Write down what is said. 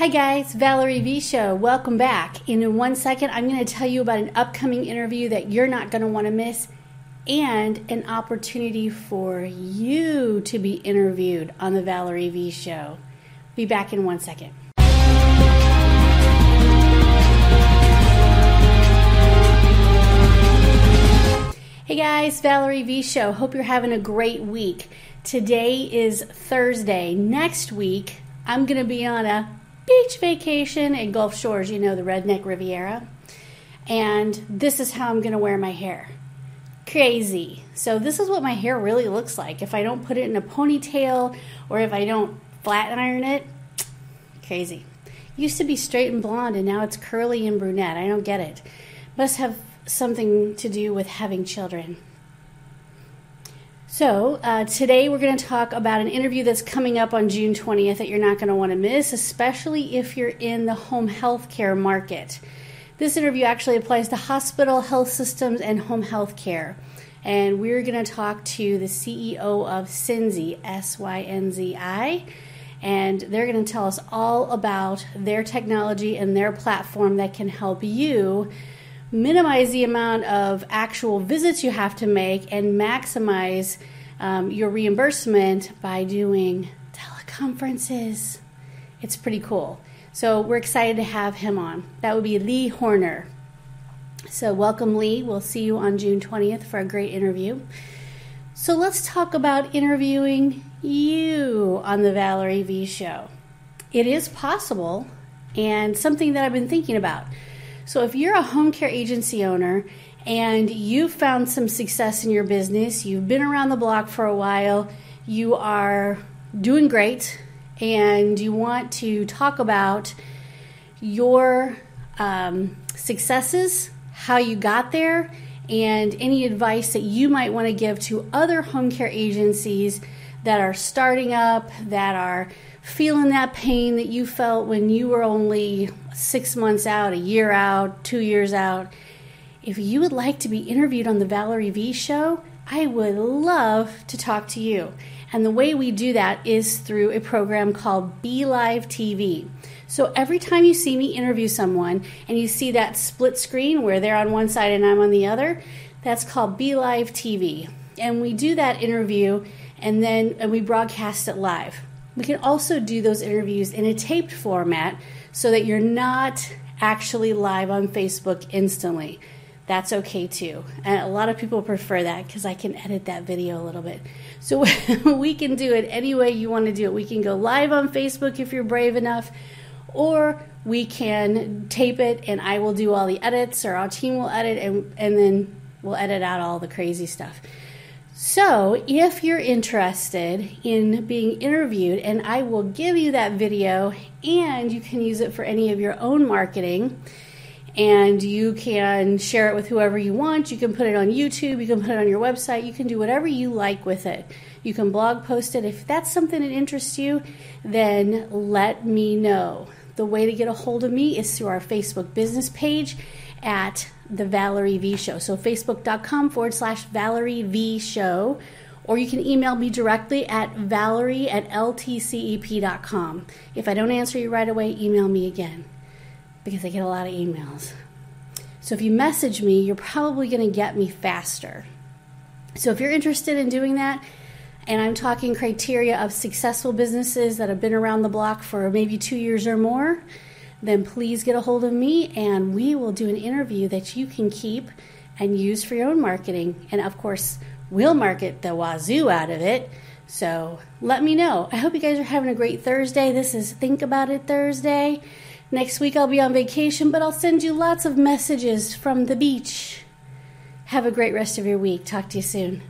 Hi guys, Valerie V Show. Welcome back. In one second, I'm going to tell you about an upcoming interview that you're not going to want to miss and an opportunity for you to be interviewed on the Valerie V Show. Be back in one second. Hey guys, Valerie V Show. Hope you're having a great week. Today is Thursday. Next week, I'm going to be on a beach vacation in Gulf Shores, you know, the Redneck Riviera. And this is how I'm going to wear my hair. Crazy. So, this is what my hair really looks like. If I don't put it in a ponytail or if I don't flat iron it, crazy. Used to be straight and blonde and now it's curly and brunette. I don't get it. Must have something to do with having children. So, uh, today we're going to talk about an interview that's coming up on June 20th that you're not going to want to miss, especially if you're in the home health care market. This interview actually applies to hospital, health systems, and home health care. And we're going to talk to the CEO of Synzi, S Y N Z I, and they're going to tell us all about their technology and their platform that can help you minimize the amount of actual visits you have to make and maximize um, your reimbursement by doing teleconferences. It's pretty cool. So we're excited to have him on. That would be Lee Horner. So welcome, Lee. We'll see you on June 20th for a great interview. So let's talk about interviewing you on the Valerie V Show. It is possible and something that I've been thinking about. So if you're a home care agency owner and you've found some success in your business, you've been around the block for a while, you are doing great, and you want to talk about your um, successes, how you got there, and any advice that you might want to give to other home care agencies that are starting up, that are feeling that pain that you felt when you were only six months out, a year out, two years out. If you would like to be interviewed on the Valerie V show, I would love to talk to you. And the way we do that is through a program called BeLive TV. So every time you see me interview someone and you see that split screen where they're on one side and I'm on the other, that's called BeLive TV. And we do that interview and then and we broadcast it live. We can also do those interviews in a taped format so that you're not actually live on Facebook instantly. That's okay too. And a lot of people prefer that because I can edit that video a little bit. So we can do it any way you want to do it. We can go live on Facebook if you're brave enough, or we can tape it and I will do all the edits, or our team will edit, and, and then we'll edit out all the crazy stuff. So, if you're interested in being interviewed, and I will give you that video, and you can use it for any of your own marketing, and you can share it with whoever you want. You can put it on YouTube, you can put it on your website, you can do whatever you like with it. You can blog post it. If that's something that interests you, then let me know. The way to get a hold of me is through our Facebook business page at the Valerie V Show. So facebook.com forward slash Valerie V Show. Or you can email me directly at valerie at ltcep.com. If I don't answer you right away, email me again because I get a lot of emails. So if you message me, you're probably going to get me faster. So if you're interested in doing that, and I'm talking criteria of successful businesses that have been around the block for maybe two years or more, then please get a hold of me and we will do an interview that you can keep and use for your own marketing. And of course, we'll market the wazoo out of it. So let me know. I hope you guys are having a great Thursday. This is Think About It Thursday. Next week I'll be on vacation, but I'll send you lots of messages from the beach. Have a great rest of your week. Talk to you soon.